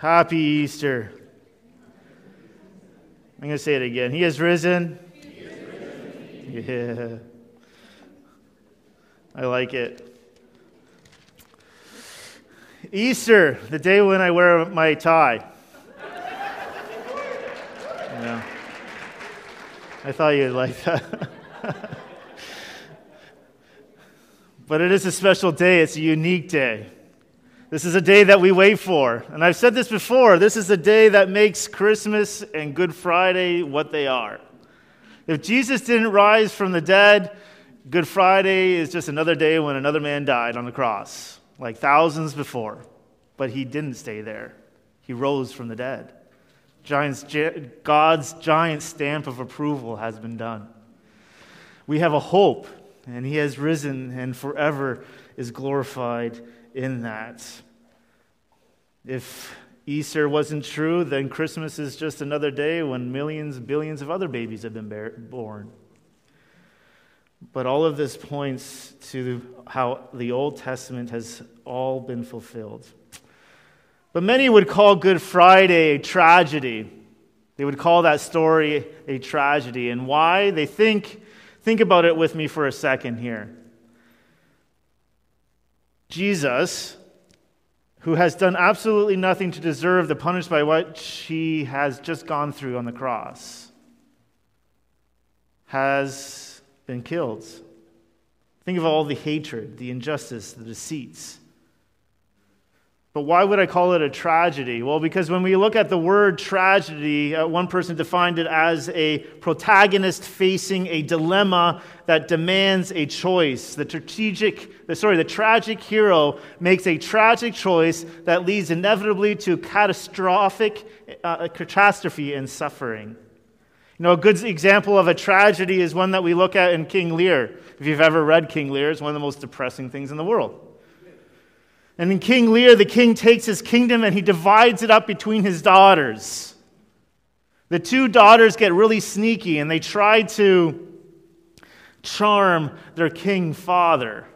Happy Easter. I'm going to say it again. He has risen. He has risen. Yeah. I like it. Easter, the day when I wear my tie. yeah. I thought you'd like that. but it is a special day, it's a unique day. This is a day that we wait for. And I've said this before this is the day that makes Christmas and Good Friday what they are. If Jesus didn't rise from the dead, Good Friday is just another day when another man died on the cross, like thousands before. But he didn't stay there, he rose from the dead. Giant's, God's giant stamp of approval has been done. We have a hope, and he has risen and forever is glorified in that. If Easter wasn't true, then Christmas is just another day when millions, billions of other babies have been born. But all of this points to how the Old Testament has all been fulfilled. But many would call Good Friday a tragedy. They would call that story a tragedy. And why? They think, think about it with me for a second here. Jesus, who has done absolutely nothing to deserve the punishment by what he has just gone through on the cross, has been killed. Think of all the hatred, the injustice, the deceits. But why would I call it a tragedy? Well, because when we look at the word tragedy, uh, one person defined it as a protagonist facing a dilemma that demands a choice. The strategic, the, sorry, the tragic hero makes a tragic choice that leads inevitably to catastrophic uh, catastrophe and suffering. You know, a good example of a tragedy is one that we look at in King Lear. If you've ever read King Lear, it's one of the most depressing things in the world. And in King Lear, the king takes his kingdom and he divides it up between his daughters. The two daughters get really sneaky and they try to charm their king father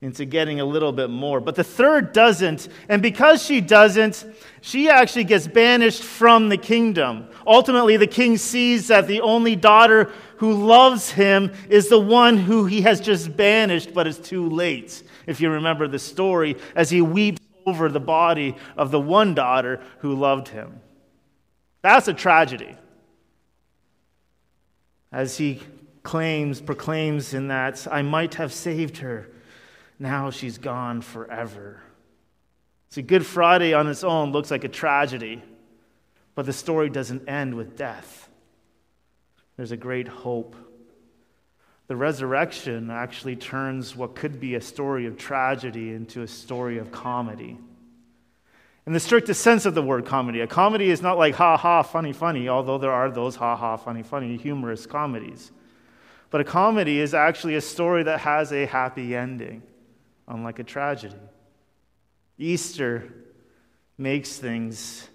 into getting a little bit more. But the third doesn't. And because she doesn't, she actually gets banished from the kingdom. Ultimately, the king sees that the only daughter who loves him is the one who he has just banished, but it's too late if you remember the story, as he weeps over the body of the one daughter who loved him. That's a tragedy. As he claims, proclaims in that, I might have saved her. Now she's gone forever. See, Good Friday on its own looks like a tragedy, but the story doesn't end with death. There's a great hope the resurrection actually turns what could be a story of tragedy into a story of comedy. In the strictest sense of the word comedy, a comedy is not like ha ha, funny, funny, although there are those ha ha, funny, funny, humorous comedies. But a comedy is actually a story that has a happy ending, unlike a tragedy. Easter makes things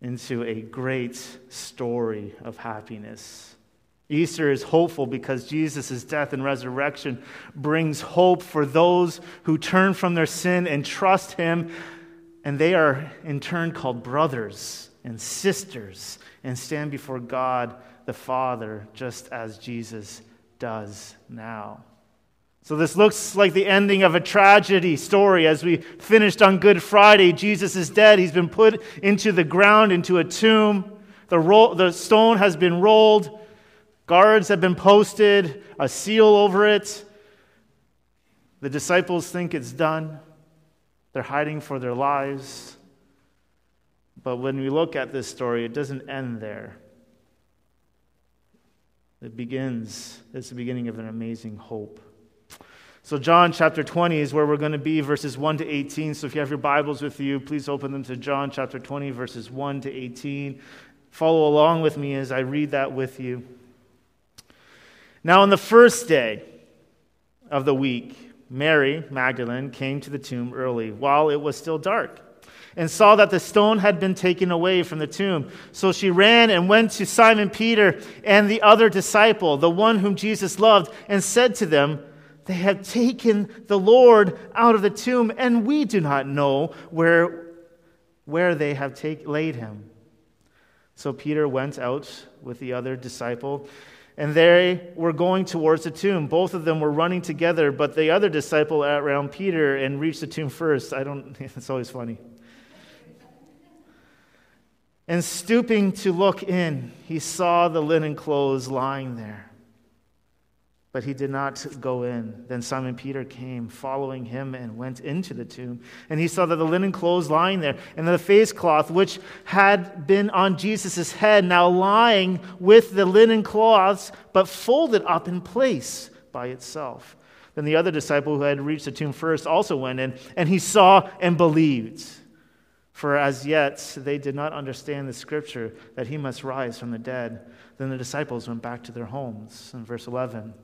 into a great story of happiness. Easter is hopeful because Jesus' death and resurrection brings hope for those who turn from their sin and trust Him. And they are in turn called brothers and sisters and stand before God the Father just as Jesus does now. So, this looks like the ending of a tragedy story. As we finished on Good Friday, Jesus is dead. He's been put into the ground, into a tomb. The, ro- the stone has been rolled. Guards have been posted, a seal over it. The disciples think it's done. They're hiding for their lives. But when we look at this story, it doesn't end there. It begins, it's the beginning of an amazing hope. So, John chapter 20 is where we're going to be, verses 1 to 18. So, if you have your Bibles with you, please open them to John chapter 20, verses 1 to 18. Follow along with me as I read that with you. Now, on the first day of the week, Mary Magdalene came to the tomb early, while it was still dark, and saw that the stone had been taken away from the tomb. So she ran and went to Simon Peter and the other disciple, the one whom Jesus loved, and said to them, They have taken the Lord out of the tomb, and we do not know where where they have take, laid him. So Peter went out with the other disciple, and they were going towards the tomb. Both of them were running together, but the other disciple outran Peter and reached the tomb first. I don't, it's always funny. And stooping to look in, he saw the linen clothes lying there but he did not go in. Then Simon Peter came, following him, and went into the tomb. And he saw that the linen clothes lying there, and the face cloth which had been on Jesus' head, now lying with the linen cloths, but folded up in place by itself. Then the other disciple who had reached the tomb first also went in, and he saw and believed. For as yet they did not understand the scripture that he must rise from the dead. Then the disciples went back to their homes. In verse 11.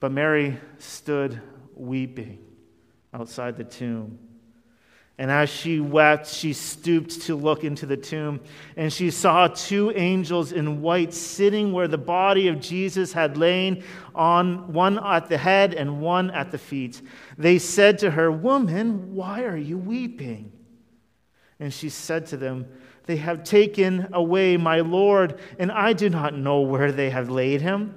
But Mary stood weeping outside the tomb. And as she wept, she stooped to look into the tomb, and she saw two angels in white sitting where the body of Jesus had lain, on one at the head and one at the feet. They said to her, Woman, why are you weeping? And she said to them, They have taken away my Lord, and I do not know where they have laid him.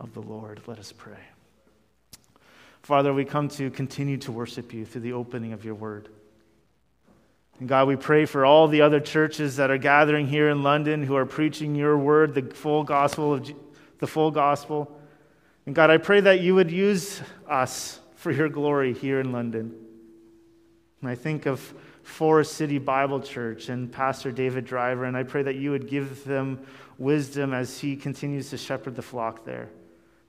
of the Lord. Let us pray. Father, we come to continue to worship you through the opening of your word. And God, we pray for all the other churches that are gathering here in London who are preaching your word, the full gospel of the full gospel. And God, I pray that you would use us for your glory here in London. And I think of Forest City Bible Church and Pastor David Driver, and I pray that you would give them wisdom as he continues to shepherd the flock there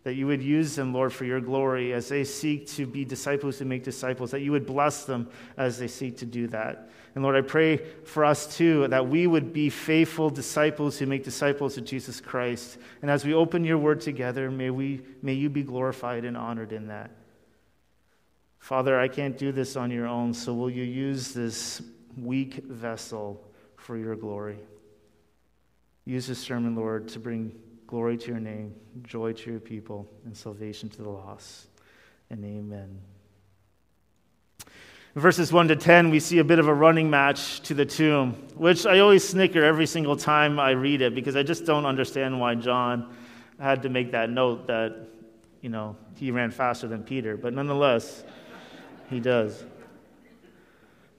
that you would use them, Lord, for your glory as they seek to be disciples who make disciples, that you would bless them as they seek to do that. And Lord, I pray for us too that we would be faithful disciples who make disciples of Jesus Christ. And as we open your word together, may, we, may you be glorified and honored in that. Father, I can't do this on your own, so will you use this weak vessel for your glory? Use this sermon, Lord, to bring Glory to your name, joy to your people, and salvation to the lost. And amen. Verses 1 to 10, we see a bit of a running match to the tomb, which I always snicker every single time I read it because I just don't understand why John had to make that note that, you know, he ran faster than Peter. But nonetheless, he does.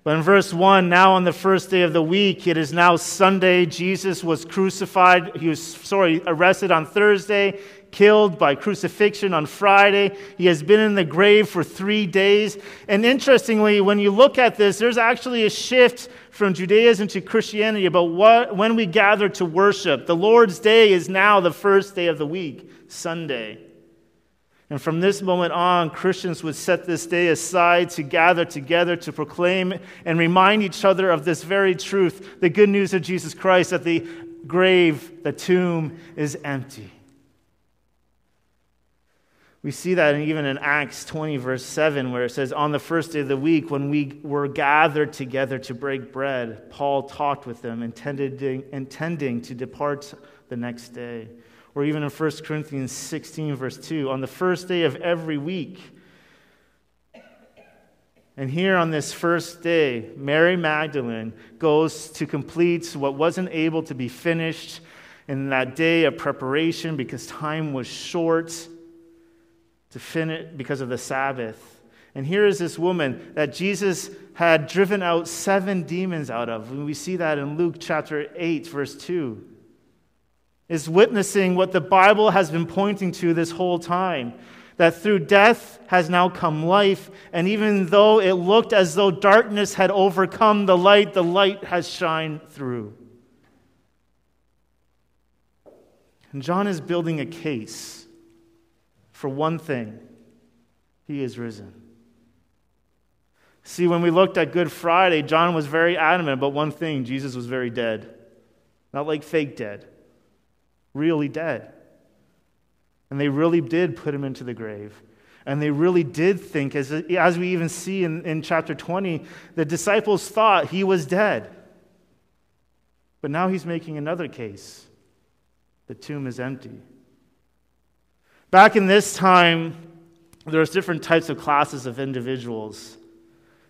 But in verse 1, now on the first day of the week, it is now Sunday. Jesus was crucified. He was, sorry, arrested on Thursday, killed by crucifixion on Friday. He has been in the grave for three days. And interestingly, when you look at this, there's actually a shift from Judaism to Christianity about what, when we gather to worship. The Lord's Day is now the first day of the week, Sunday. And from this moment on, Christians would set this day aside to gather together to proclaim and remind each other of this very truth the good news of Jesus Christ that the grave, the tomb, is empty. We see that even in Acts 20, verse 7, where it says, On the first day of the week, when we were gathered together to break bread, Paul talked with them, intending, intending to depart the next day or even in 1 Corinthians 16, verse 2, on the first day of every week. And here on this first day, Mary Magdalene goes to complete what wasn't able to be finished in that day of preparation because time was short to finish because of the Sabbath. And here is this woman that Jesus had driven out seven demons out of. And we see that in Luke chapter 8, verse 2. Is witnessing what the Bible has been pointing to this whole time that through death has now come life. And even though it looked as though darkness had overcome the light, the light has shined through. And John is building a case for one thing he is risen. See, when we looked at Good Friday, John was very adamant about one thing Jesus was very dead. Not like fake dead, really dead. And they really did put him into the grave. And they really did think, as, as we even see in, in chapter 20, the disciples thought he was dead. But now he's making another case the tomb is empty. Back in this time, there's different types of classes of individuals.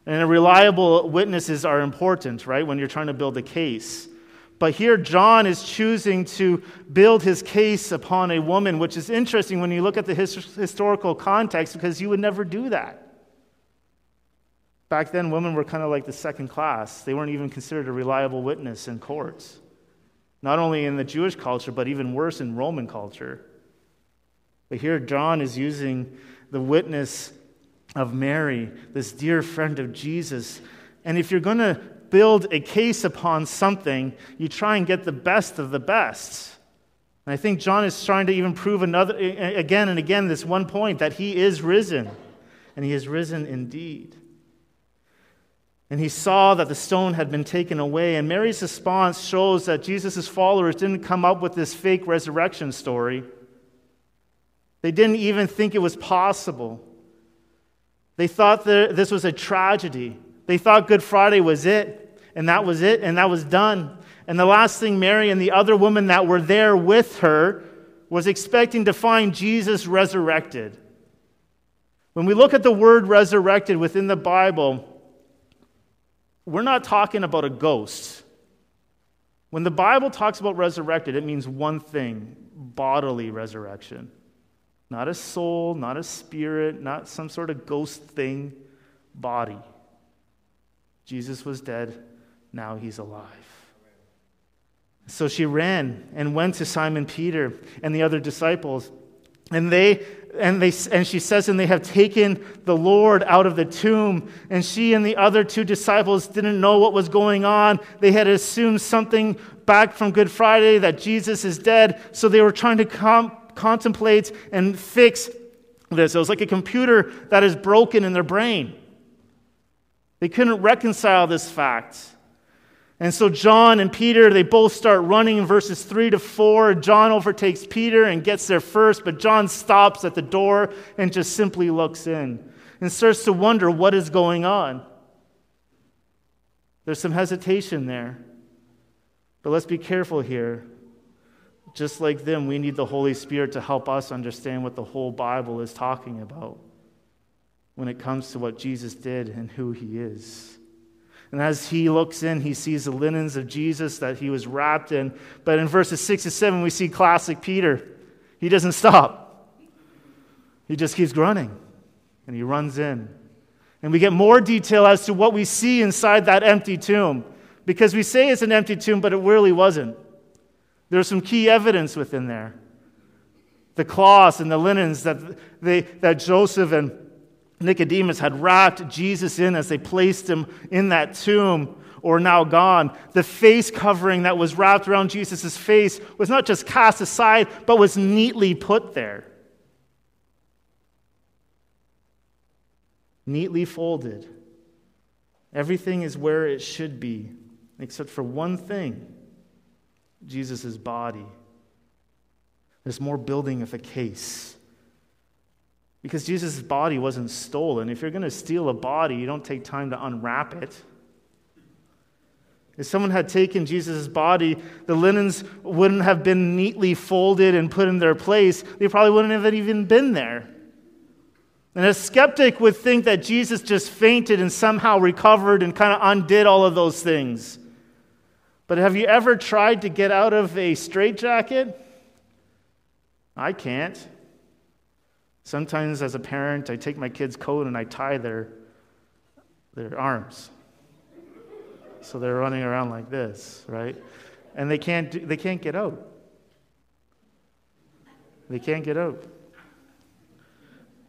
And reliable witnesses are important, right, when you're trying to build a case. But here, John is choosing to build his case upon a woman, which is interesting when you look at the his- historical context because you would never do that. Back then, women were kind of like the second class. They weren't even considered a reliable witness in courts, not only in the Jewish culture, but even worse in Roman culture. But here, John is using the witness of Mary, this dear friend of Jesus. And if you're going to build a case upon something, you try and get the best of the best. And I think John is trying to even prove another, again and again this one point that he is risen, and he is risen indeed. And he saw that the stone had been taken away. And Mary's response shows that Jesus' followers didn't come up with this fake resurrection story. They didn't even think it was possible. They thought that this was a tragedy. They thought Good Friday was it and that was it, and that was done. And the last thing Mary and the other women that were there with her was expecting to find Jesus resurrected. When we look at the word resurrected within the Bible, we're not talking about a ghost. When the Bible talks about resurrected, it means one thing bodily resurrection. Not a soul, not a spirit, not some sort of ghost thing, body. Jesus was dead, now he's alive. So she ran and went to Simon Peter and the other disciples. And they and they and she says, and they have taken the Lord out of the tomb. And she and the other two disciples didn't know what was going on. They had assumed something back from Good Friday that Jesus is dead. So they were trying to com- contemplate and fix this. It was like a computer that is broken in their brain. They couldn't reconcile this fact. And so John and Peter, they both start running in verses 3 to 4. John overtakes Peter and gets there first, but John stops at the door and just simply looks in and starts to wonder what is going on. There's some hesitation there. But let's be careful here. Just like them, we need the Holy Spirit to help us understand what the whole Bible is talking about when it comes to what Jesus did and who he is. And as he looks in, he sees the linens of Jesus that he was wrapped in. But in verses 6 to 7, we see classic Peter. He doesn't stop, he just keeps running and he runs in. And we get more detail as to what we see inside that empty tomb. Because we say it's an empty tomb, but it really wasn't. There's some key evidence within there. The cloths and the linens that, they, that Joseph and Nicodemus had wrapped Jesus in as they placed him in that tomb or now gone. The face covering that was wrapped around Jesus' face was not just cast aside, but was neatly put there. Neatly folded. Everything is where it should be, except for one thing Jesus' body. There's more building of a case. Because Jesus' body wasn't stolen. If you're going to steal a body, you don't take time to unwrap it. If someone had taken Jesus' body, the linens wouldn't have been neatly folded and put in their place. They probably wouldn't have even been there. And a skeptic would think that Jesus just fainted and somehow recovered and kind of undid all of those things. But have you ever tried to get out of a straitjacket? I can't. Sometimes, as a parent, I take my kid's coat and I tie their, their arms. So they're running around like this, right? And they can't, they can't get out. They can't get out.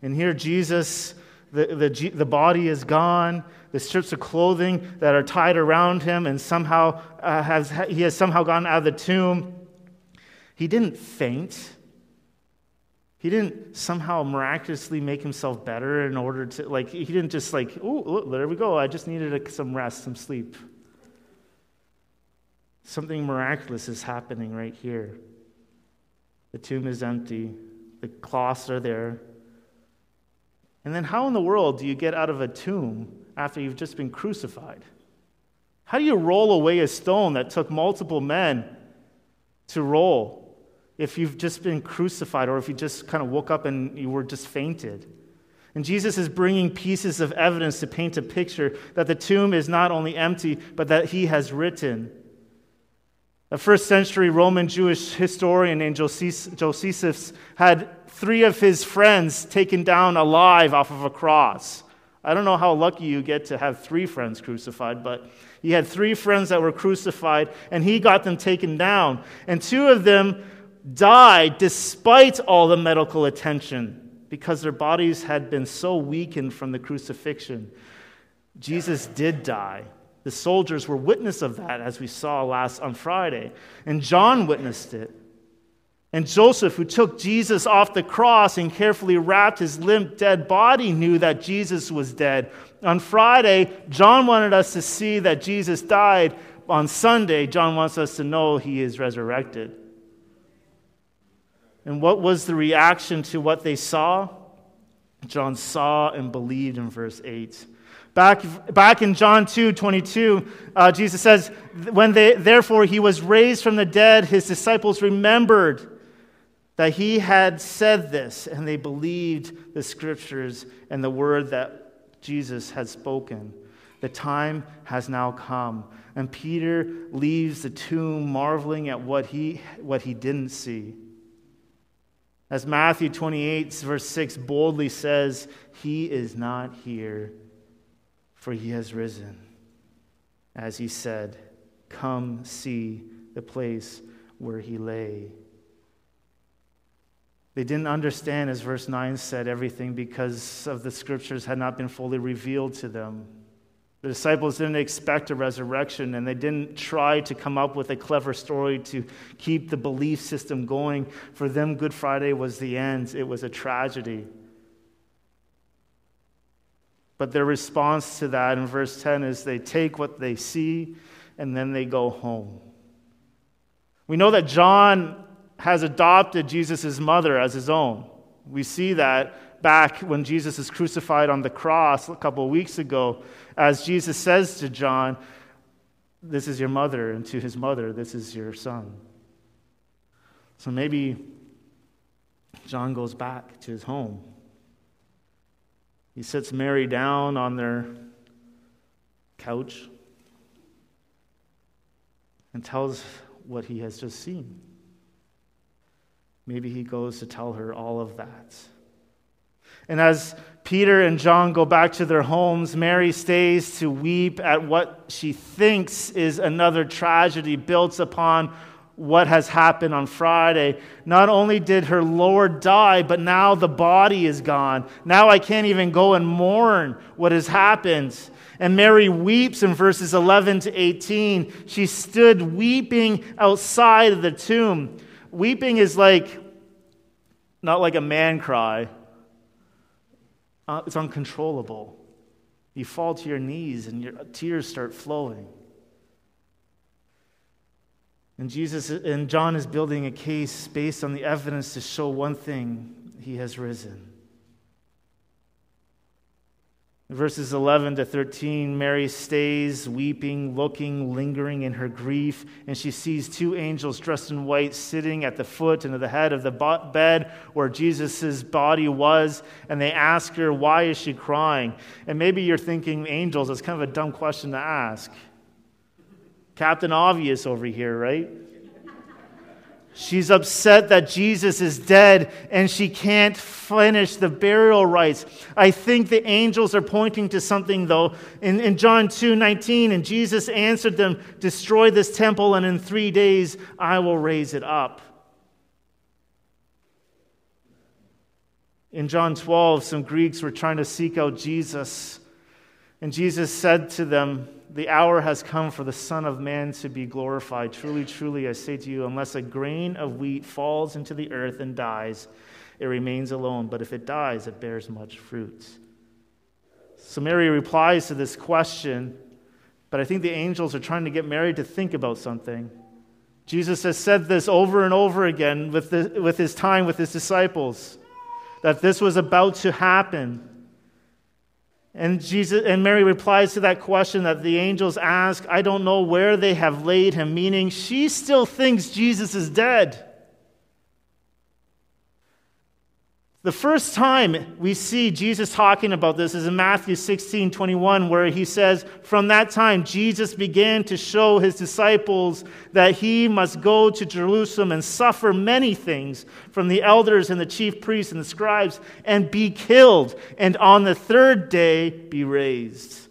And here, Jesus, the, the, the body is gone, the strips of clothing that are tied around him, and somehow uh, has, he has somehow gone out of the tomb. He didn't faint. He didn't somehow miraculously make himself better in order to, like, he didn't just, like, oh, there we go. I just needed some rest, some sleep. Something miraculous is happening right here. The tomb is empty, the cloths are there. And then, how in the world do you get out of a tomb after you've just been crucified? How do you roll away a stone that took multiple men to roll if you've just been crucified or if you just kind of woke up and you were just fainted? And Jesus is bringing pieces of evidence to paint a picture that the tomb is not only empty, but that he has written. A first century Roman Jewish historian named Josephus had three of his friends taken down alive off of a cross. I don't know how lucky you get to have three friends crucified, but he had three friends that were crucified, and he got them taken down. And two of them died despite all the medical attention because their bodies had been so weakened from the crucifixion. Jesus did die. The soldiers were witness of that, as we saw last on Friday. And John witnessed it. And Joseph, who took Jesus off the cross and carefully wrapped his limp, dead body, knew that Jesus was dead. On Friday, John wanted us to see that Jesus died. On Sunday, John wants us to know he is resurrected. And what was the reaction to what they saw? John saw and believed in verse 8. Back, back in John 2 22, uh, Jesus says, When they, therefore he was raised from the dead, his disciples remembered that he had said this, and they believed the scriptures and the word that Jesus had spoken. The time has now come. And Peter leaves the tomb marveling at what he, what he didn't see. As Matthew 28, verse 6 boldly says, He is not here for he has risen. As he said, Come see the place where he lay. They didn't understand, as verse 9 said, everything because of the scriptures had not been fully revealed to them. The disciples didn't expect a resurrection, and they didn't try to come up with a clever story to keep the belief system going. For them, Good Friday was the end, it was a tragedy. But their response to that in verse 10 is they take what they see and then they go home. We know that John has adopted Jesus' mother as his own. We see that back when Jesus is crucified on the cross a couple of weeks ago, as Jesus says to John, This is your mother, and to his mother, This is your son. So maybe John goes back to his home he sits Mary down on their couch and tells what he has just seen. Maybe he goes to tell her all of that. And as Peter and John go back to their homes, Mary stays to weep at what she thinks is another tragedy built upon what has happened on Friday. Not only did her Lord die, but now the body is gone. Now I can't even go and mourn what has happened. And Mary weeps in verses 11 to 18. She stood weeping outside of the tomb. Weeping is like, not like a man cry, uh, it's uncontrollable. You fall to your knees and your tears start flowing. And Jesus and John is building a case based on the evidence to show one thing he has risen. In verses 11 to 13, Mary stays weeping, looking, lingering in her grief, and she sees two angels dressed in white sitting at the foot and at the head of the bed where Jesus' body was, and they ask her, Why is she crying? And maybe you're thinking, angels, that's kind of a dumb question to ask. Captain Obvious over here, right? She's upset that Jesus is dead and she can't finish the burial rites. I think the angels are pointing to something, though. In, in John 2 19, and Jesus answered them, Destroy this temple, and in three days I will raise it up. In John 12, some Greeks were trying to seek out Jesus, and Jesus said to them, the hour has come for the Son of Man to be glorified. Truly, truly, I say to you, unless a grain of wheat falls into the earth and dies, it remains alone. But if it dies, it bears much fruit. So Mary replies to this question, but I think the angels are trying to get Mary to think about something. Jesus has said this over and over again with, the, with his time with his disciples that this was about to happen. And, Jesus, and Mary replies to that question that the angels ask, I don't know where they have laid him, meaning she still thinks Jesus is dead. The first time we see Jesus talking about this is in Matthew 16 21, where he says, From that time, Jesus began to show his disciples that he must go to Jerusalem and suffer many things from the elders and the chief priests and the scribes and be killed, and on the third day be raised.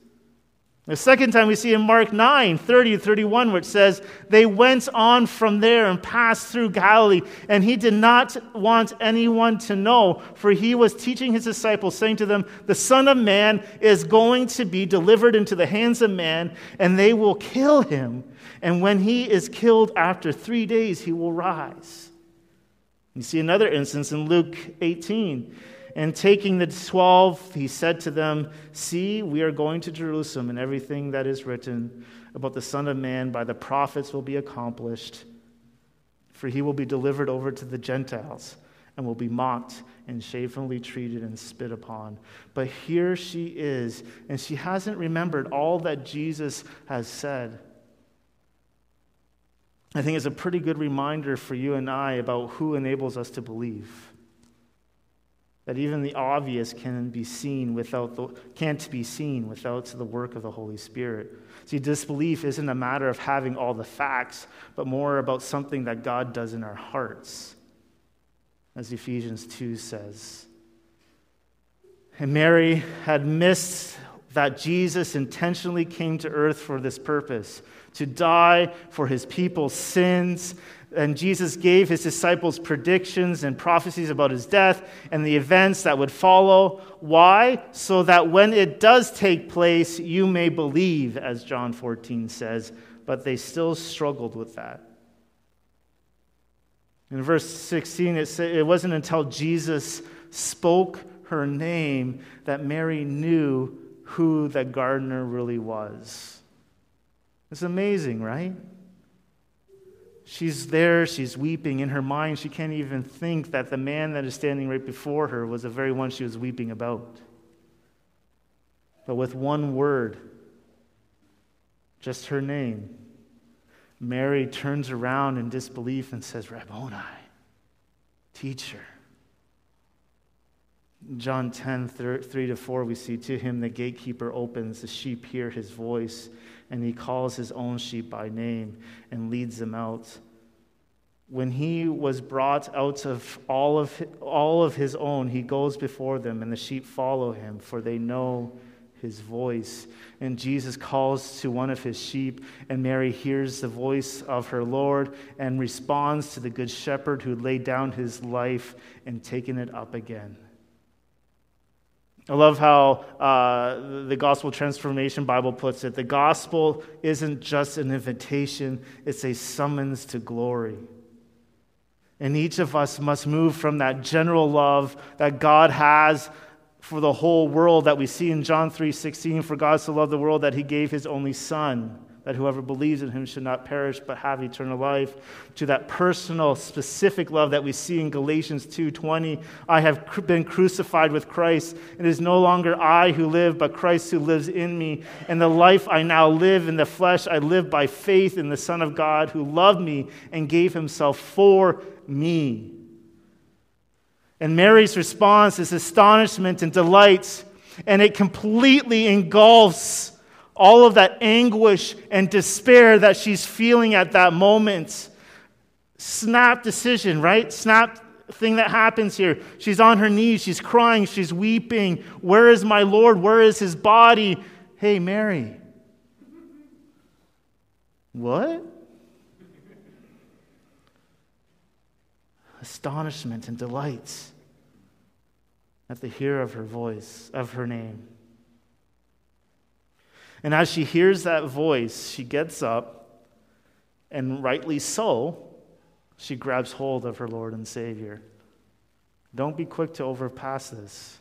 The second time we see in Mark 9, 30 to 31, where it says, They went on from there and passed through Galilee, and he did not want anyone to know, for he was teaching his disciples, saying to them, The Son of Man is going to be delivered into the hands of man, and they will kill him. And when he is killed after three days, he will rise. You see another instance in Luke 18. And taking the twelve, he said to them, See, we are going to Jerusalem, and everything that is written about the Son of Man by the prophets will be accomplished. For he will be delivered over to the Gentiles and will be mocked and shamefully treated and spit upon. But here she is, and she hasn't remembered all that Jesus has said. I think it's a pretty good reminder for you and I about who enables us to believe that even the obvious can be seen without the, can't be seen without the work of the Holy Spirit. See, disbelief isn't a matter of having all the facts, but more about something that God does in our hearts, as Ephesians 2 says. And Mary had missed that Jesus intentionally came to earth for this purpose to die for his people's sins and Jesus gave his disciples predictions and prophecies about his death and the events that would follow. Why? So that when it does take place, you may believe, as John 14 says. But they still struggled with that. In verse 16, it, said, it wasn't until Jesus spoke her name that Mary knew who the gardener really was. It's amazing, right? She's there, she's weeping. In her mind, she can't even think that the man that is standing right before her was the very one she was weeping about. But with one word, just her name, Mary turns around in disbelief and says, Rabboni, teacher. John 10, 3 to 4, we see to him the gatekeeper opens, the sheep hear his voice and he calls his own sheep by name and leads them out. When he was brought out of all of, all of his own, he goes before them, and the sheep follow him, for they know his voice. And Jesus calls to one of his sheep, and Mary hears the voice of her Lord and responds to the good shepherd who laid down his life and taken it up again. I love how uh, the Gospel Transformation Bible puts it. The gospel isn't just an invitation, it's a summons to glory. And each of us must move from that general love that God has for the whole world that we see in John 3:16 for God so loved the world that he gave his only son that whoever believes in him should not perish but have eternal life. To that personal specific love that we see in galatians 2.20 i have been crucified with christ. It is no longer i who live but christ who lives in me. And the life i now live in the flesh i live by faith in the son of god who loved me and gave himself for me. And mary's response is astonishment and delight and it completely engulfs all of that anguish and despair that she's feeling at that moment. snap decision, right? Snap thing that happens here. She's on her knees, she's crying, she's weeping. Where is my Lord? Where is his body? Hey, Mary. What? Astonishment and delight at the hear of her voice, of her name. And as she hears that voice, she gets up, and rightly so, she grabs hold of her Lord and Savior. Don't be quick to overpass this.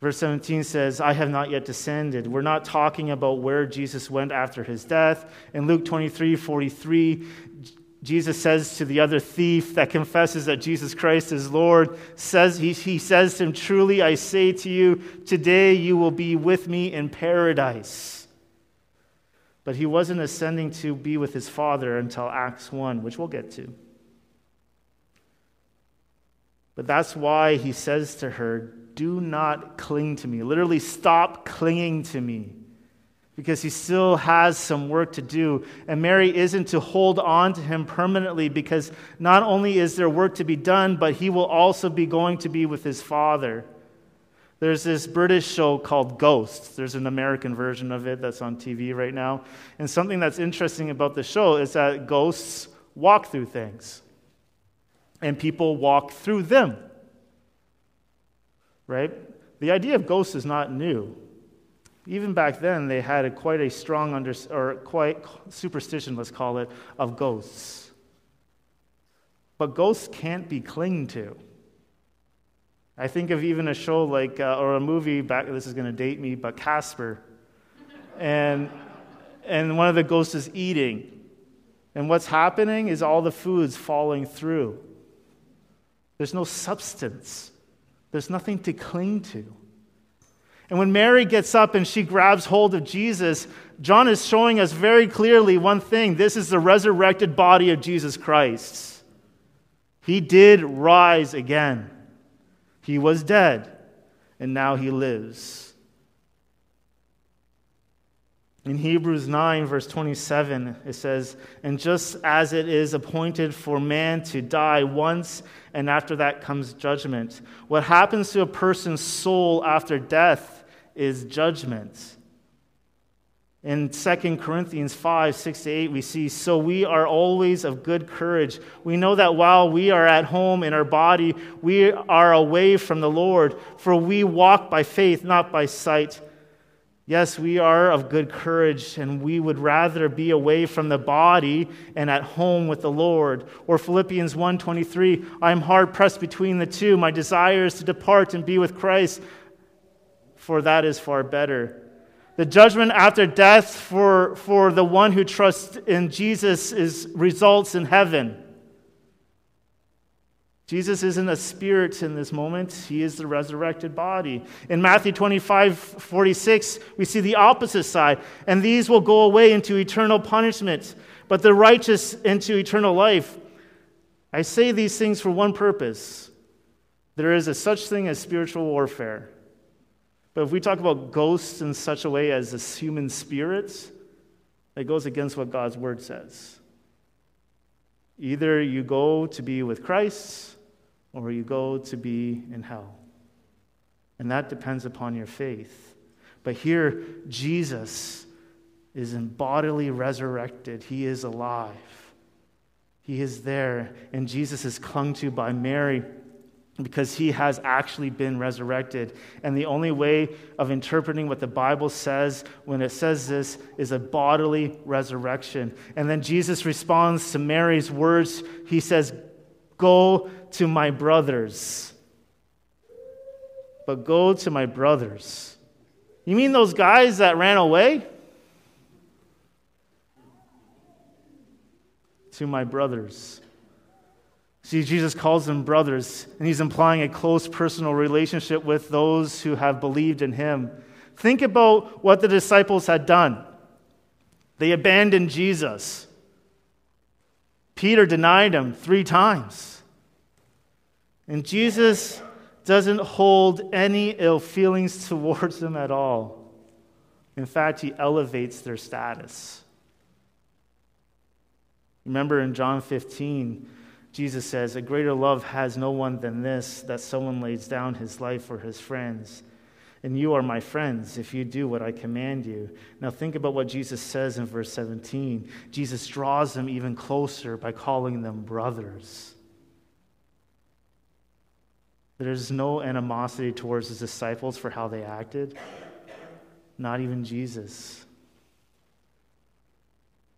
Verse 17 says, I have not yet descended. We're not talking about where Jesus went after his death. In Luke 23 43, Jesus says to the other thief that confesses that Jesus Christ is Lord, says, he, he says to him, Truly I say to you, today you will be with me in paradise. But he wasn't ascending to be with his Father until Acts 1, which we'll get to. But that's why he says to her, Do not cling to me. Literally, stop clinging to me because he still has some work to do. And Mary isn't to hold on to him permanently because not only is there work to be done, but he will also be going to be with his father. There's this British show called Ghosts. There's an American version of it that's on TV right now. And something that's interesting about the show is that ghosts walk through things, and people walk through them. Right? The idea of ghosts is not new even back then, they had a, quite a strong under, or quite superstition, let's call it, of ghosts. But ghosts can't be clinged to. I think of even a show like, uh, or a movie back, this is going to date me, but Casper. And, and one of the ghosts is eating. And what's happening is all the food's falling through. There's no substance, there's nothing to cling to. And when Mary gets up and she grabs hold of Jesus, John is showing us very clearly one thing this is the resurrected body of Jesus Christ. He did rise again. He was dead, and now he lives. In Hebrews 9, verse 27, it says, And just as it is appointed for man to die once, and after that comes judgment, what happens to a person's soul after death is judgment. In 2 Corinthians 5, 6 to 8, we see, So we are always of good courage. We know that while we are at home in our body, we are away from the Lord, for we walk by faith, not by sight. Yes, we are of good courage, and we would rather be away from the body and at home with the Lord. Or Philippians 1:23, I am hard pressed between the two. My desire is to depart and be with Christ for that is far better. The judgment after death for, for the one who trusts in Jesus is, results in heaven. Jesus isn't a spirit in this moment, he is the resurrected body. In Matthew 25, 46, we see the opposite side. And these will go away into eternal punishment, but the righteous into eternal life. I say these things for one purpose there is a such thing as spiritual warfare. But if we talk about ghosts in such a way as this human spirits, it goes against what God's word says. Either you go to be with Christ or you go to be in hell. And that depends upon your faith. But here, Jesus is bodily resurrected, he is alive. He is there, and Jesus is clung to by Mary because he has actually been resurrected. And the only way of interpreting what the Bible says when it says this is a bodily resurrection. And then Jesus responds to Mary's words. He says, Go to my brothers. But go to my brothers. You mean those guys that ran away? To my brothers. See, Jesus calls them brothers, and he's implying a close personal relationship with those who have believed in him. Think about what the disciples had done. They abandoned Jesus. Peter denied him three times. And Jesus doesn't hold any ill feelings towards them at all. In fact, he elevates their status. Remember in John 15, Jesus says, A greater love has no one than this, that someone lays down his life for his friends. And you are my friends if you do what I command you. Now, think about what Jesus says in verse 17. Jesus draws them even closer by calling them brothers. There's no animosity towards his disciples for how they acted, not even Jesus.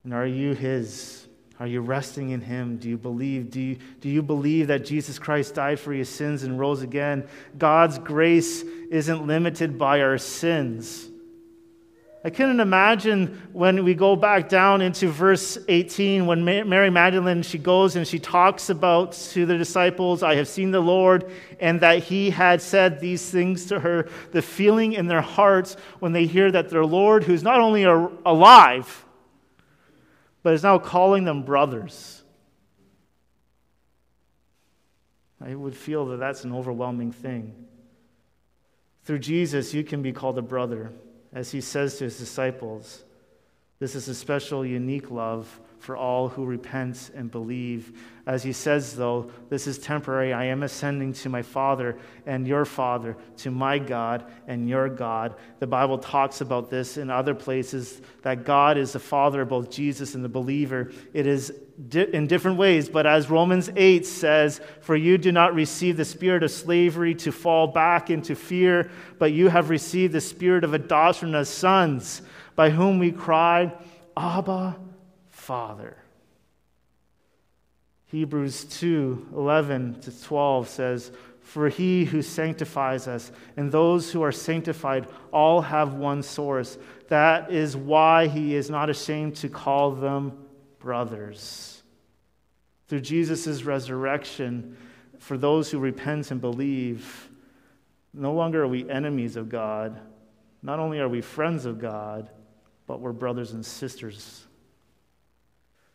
And are you his? Are you resting in him? Do you believe? Do you, do you believe that Jesus Christ died for your sins and rose again? God's grace isn't limited by our sins. I couldn't imagine when we go back down into verse 18 when Mary Magdalene she goes and she talks about to the disciples I have seen the Lord and that he had said these things to her the feeling in their hearts when they hear that their Lord who's not only alive but is now calling them brothers. I would feel that that's an overwhelming thing. Through Jesus you can be called a brother. As he says to his disciples, this is a special, unique love for all who repent and believe. As he says, though, this is temporary. I am ascending to my Father and your Father, to my God and your God. The Bible talks about this in other places that God is the Father of both Jesus and the believer. It is in different ways, but as Romans 8 says, For you do not receive the spirit of slavery to fall back into fear, but you have received the spirit of adoption as sons, by whom we cry, Abba, Father. Hebrews 2 11 to 12 says, For he who sanctifies us and those who are sanctified all have one source. That is why he is not ashamed to call them brothers. Through Jesus' resurrection, for those who repent and believe, no longer are we enemies of God. Not only are we friends of God, but we're brothers and sisters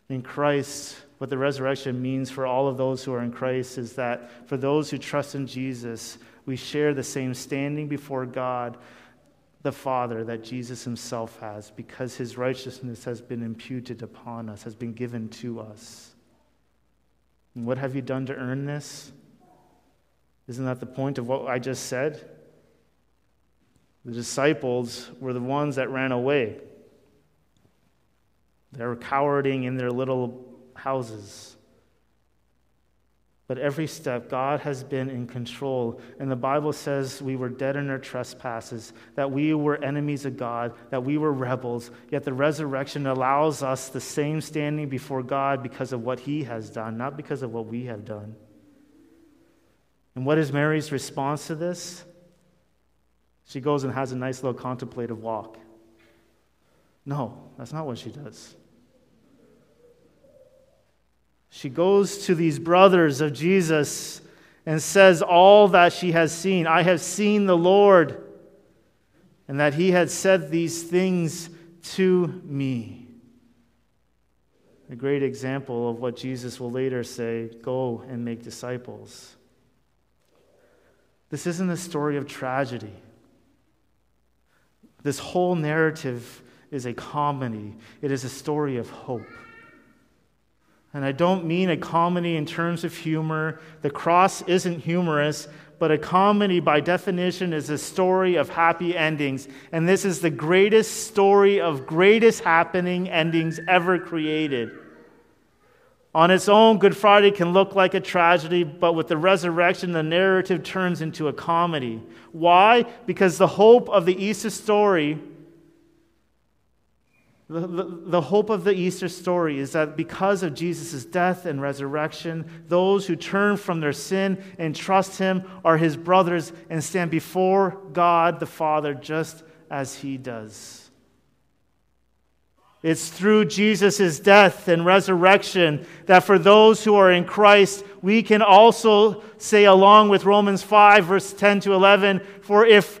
in Christ, what the resurrection means for all of those who are in Christ is that for those who trust in Jesus, we share the same standing before God the Father that Jesus himself has because his righteousness has been imputed upon us, has been given to us. And what have you done to earn this? Isn't that the point of what I just said? The disciples were the ones that ran away. They're cowarding in their little houses. But every step, God has been in control. And the Bible says we were dead in our trespasses, that we were enemies of God, that we were rebels. Yet the resurrection allows us the same standing before God because of what He has done, not because of what we have done. And what is Mary's response to this? She goes and has a nice little contemplative walk. No, that's not what she does. She goes to these brothers of Jesus and says all that she has seen. I have seen the Lord, and that he had said these things to me. A great example of what Jesus will later say go and make disciples. This isn't a story of tragedy. This whole narrative is a comedy, it is a story of hope. And I don't mean a comedy in terms of humor. The cross isn't humorous, but a comedy, by definition, is a story of happy endings. And this is the greatest story of greatest happening endings ever created. On its own, Good Friday can look like a tragedy, but with the resurrection, the narrative turns into a comedy. Why? Because the hope of the Easter story the, the, the, hope of the Easter story is that because of Jesus' death and resurrection, those who turn from their sin and trust him are his brothers and stand before God the Father just as he does. It's through Jesus' death and resurrection that for those who are in Christ, we can also say, along with Romans 5, verse 10 to 11, for if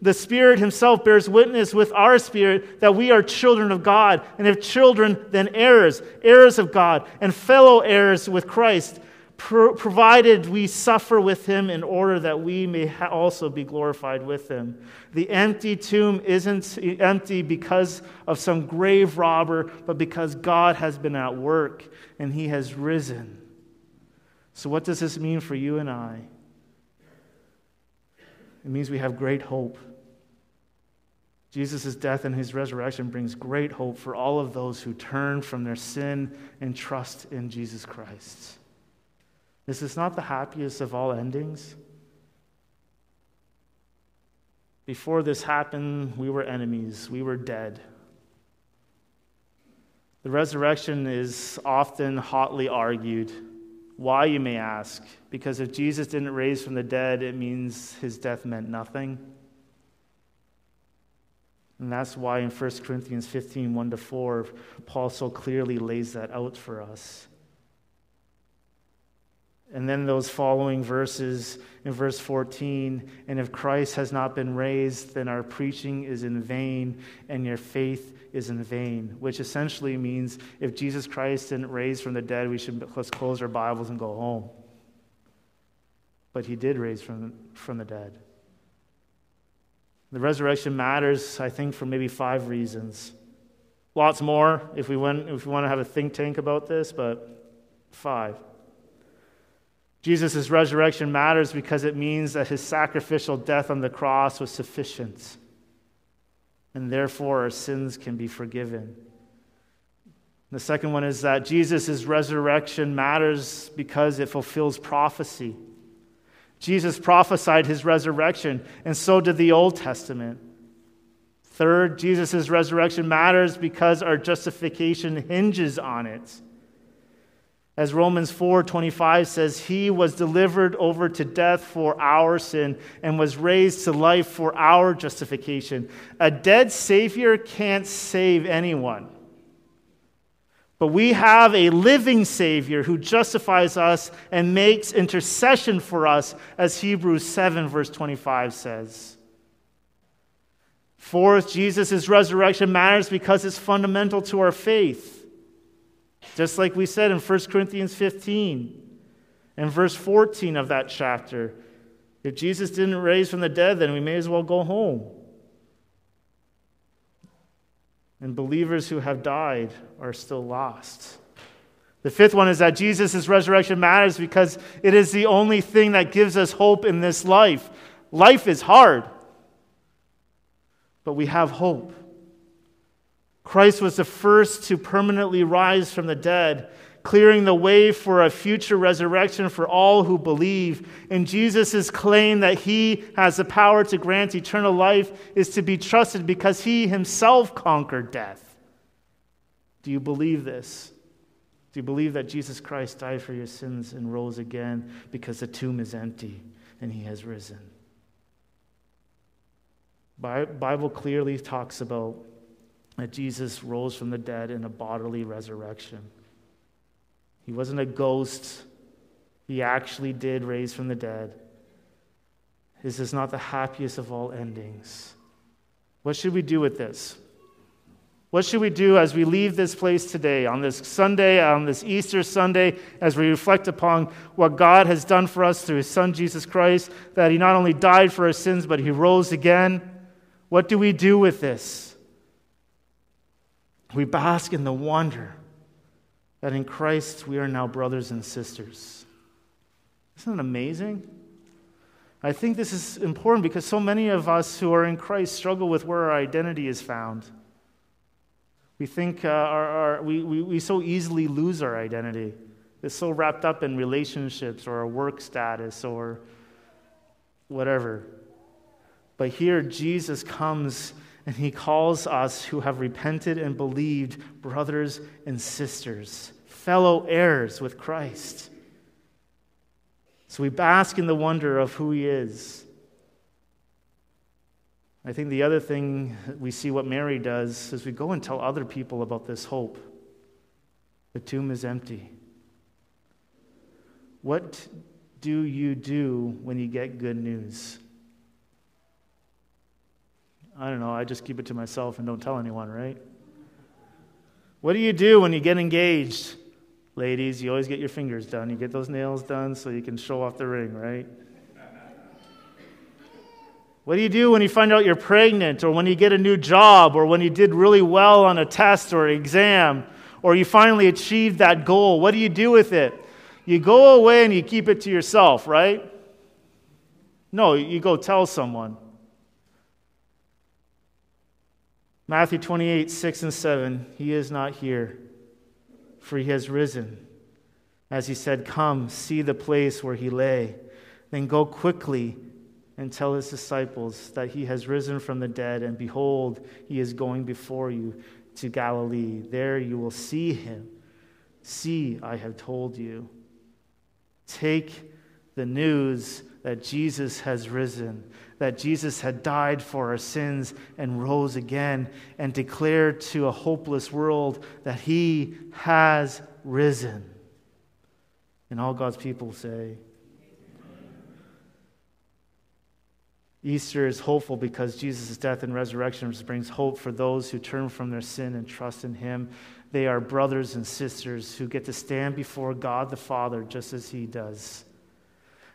the Spirit Himself bears witness with our spirit that we are children of God. And if children, then heirs, heirs of God, and fellow heirs with Christ, pro- provided we suffer with Him in order that we may ha- also be glorified with Him. The empty tomb isn't empty because of some grave robber, but because God has been at work and He has risen. So, what does this mean for you and I? It means we have great hope. Jesus' death and his resurrection brings great hope for all of those who turn from their sin and trust in Jesus Christ. This is not the happiest of all endings. Before this happened, we were enemies, we were dead. The resurrection is often hotly argued. Why, you may ask? Because if Jesus didn't raise from the dead, it means his death meant nothing. And that's why in 1 Corinthians 15 1 to 4, Paul so clearly lays that out for us. And then those following verses in verse 14 and if Christ has not been raised, then our preaching is in vain and your faith is in vain, which essentially means if Jesus Christ didn't raise from the dead, we should let's close our Bibles and go home. But he did raise from, from the dead. The resurrection matters, I think, for maybe five reasons. Lots more if we, went, if we want to have a think tank about this, but five. Jesus' resurrection matters because it means that his sacrificial death on the cross was sufficient, and therefore our sins can be forgiven. The second one is that Jesus' resurrection matters because it fulfills prophecy. Jesus prophesied his resurrection, and so did the Old Testament. Third, Jesus' resurrection matters because our justification hinges on it. As Romans 4:25 says, he was delivered over to death for our sin and was raised to life for our justification. A dead savior can't save anyone. But we have a living Savior who justifies us and makes intercession for us, as Hebrews 7, verse 25 says. Fourth, Jesus' resurrection matters because it's fundamental to our faith. Just like we said in 1 Corinthians 15 and verse 14 of that chapter. If Jesus didn't raise from the dead, then we may as well go home. And believers who have died are still lost. The fifth one is that Jesus' resurrection matters because it is the only thing that gives us hope in this life. Life is hard, but we have hope. Christ was the first to permanently rise from the dead, clearing the way for a future resurrection for all who believe. And Jesus' claim that he has the power to grant eternal life is to be trusted because he himself conquered death. Do you believe this? Do you believe that Jesus Christ died for your sins and rose again because the tomb is empty and he has risen? Bible clearly talks about that Jesus rose from the dead in a bodily resurrection. He wasn't a ghost, he actually did raise from the dead. This is not the happiest of all endings. What should we do with this? What should we do as we leave this place today, on this Sunday, on this Easter Sunday, as we reflect upon what God has done for us through His Son, Jesus Christ, that He not only died for our sins, but He rose again? What do we do with this? We bask in the wonder that in Christ we are now brothers and sisters. Isn't it amazing? I think this is important because so many of us who are in Christ struggle with where our identity is found. We think uh, our, our, we, we, we so easily lose our identity. It's so wrapped up in relationships or our work status or whatever. But here, Jesus comes and he calls us who have repented and believed brothers and sisters, fellow heirs with Christ. So we bask in the wonder of who he is. I think the other thing we see what Mary does is we go and tell other people about this hope. The tomb is empty. What do you do when you get good news? I don't know, I just keep it to myself and don't tell anyone, right? What do you do when you get engaged? Ladies, you always get your fingers done. You get those nails done so you can show off the ring, right? What do you do when you find out you're pregnant, or when you get a new job, or when you did really well on a test or exam, or you finally achieved that goal? What do you do with it? You go away and you keep it to yourself, right? No, you go tell someone. Matthew 28, 6 and 7. He is not here, for he has risen. As he said, Come, see the place where he lay. Then go quickly and tell his disciples that he has risen from the dead, and behold, he is going before you to Galilee. There you will see him. See, I have told you. Take the news that Jesus has risen, that Jesus had died for our sins and rose again, and declared to a hopeless world that he has risen. And all God's people say, Easter is hopeful because Jesus' death and resurrection brings hope for those who turn from their sin and trust in Him. They are brothers and sisters who get to stand before God the Father just as He does.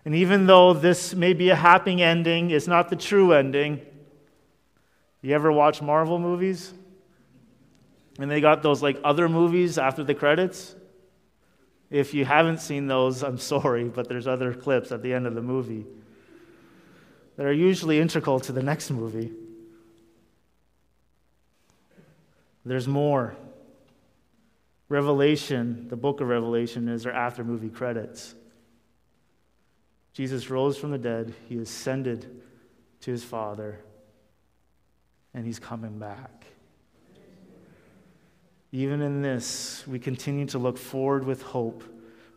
And even though this may be a happy ending, it's not the true ending. You ever watch Marvel movies? And they got those like other movies after the credits? If you haven't seen those, I'm sorry, but there's other clips at the end of the movie that are usually integral to the next movie. There's more. Revelation, the book of Revelation, is our after movie credits. Jesus rose from the dead, he ascended to his Father, and he's coming back. Even in this, we continue to look forward with hope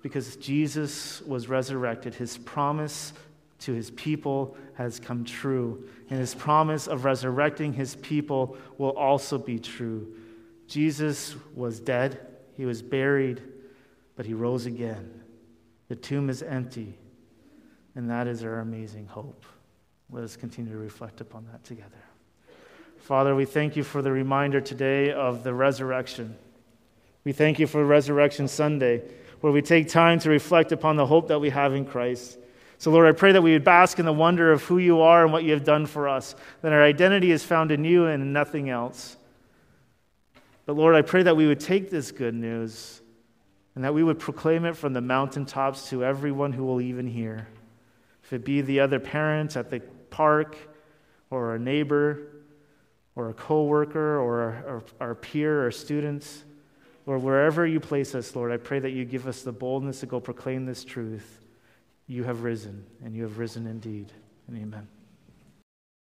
because Jesus was resurrected. His promise to his people has come true, and his promise of resurrecting his people will also be true. Jesus was dead, he was buried, but he rose again. The tomb is empty, and that is our amazing hope. Let us continue to reflect upon that together. Father, we thank you for the reminder today of the resurrection. We thank you for Resurrection Sunday, where we take time to reflect upon the hope that we have in Christ. So, Lord, I pray that we would bask in the wonder of who you are and what you have done for us, that our identity is found in you and in nothing else. But, Lord, I pray that we would take this good news and that we would proclaim it from the mountaintops to everyone who will even hear. If it be the other parents at the park, or a neighbor, or a coworker, or our, our peer or students, or wherever you place us, Lord, I pray that you give us the boldness to go proclaim this truth. You have risen, and you have risen indeed. And amen.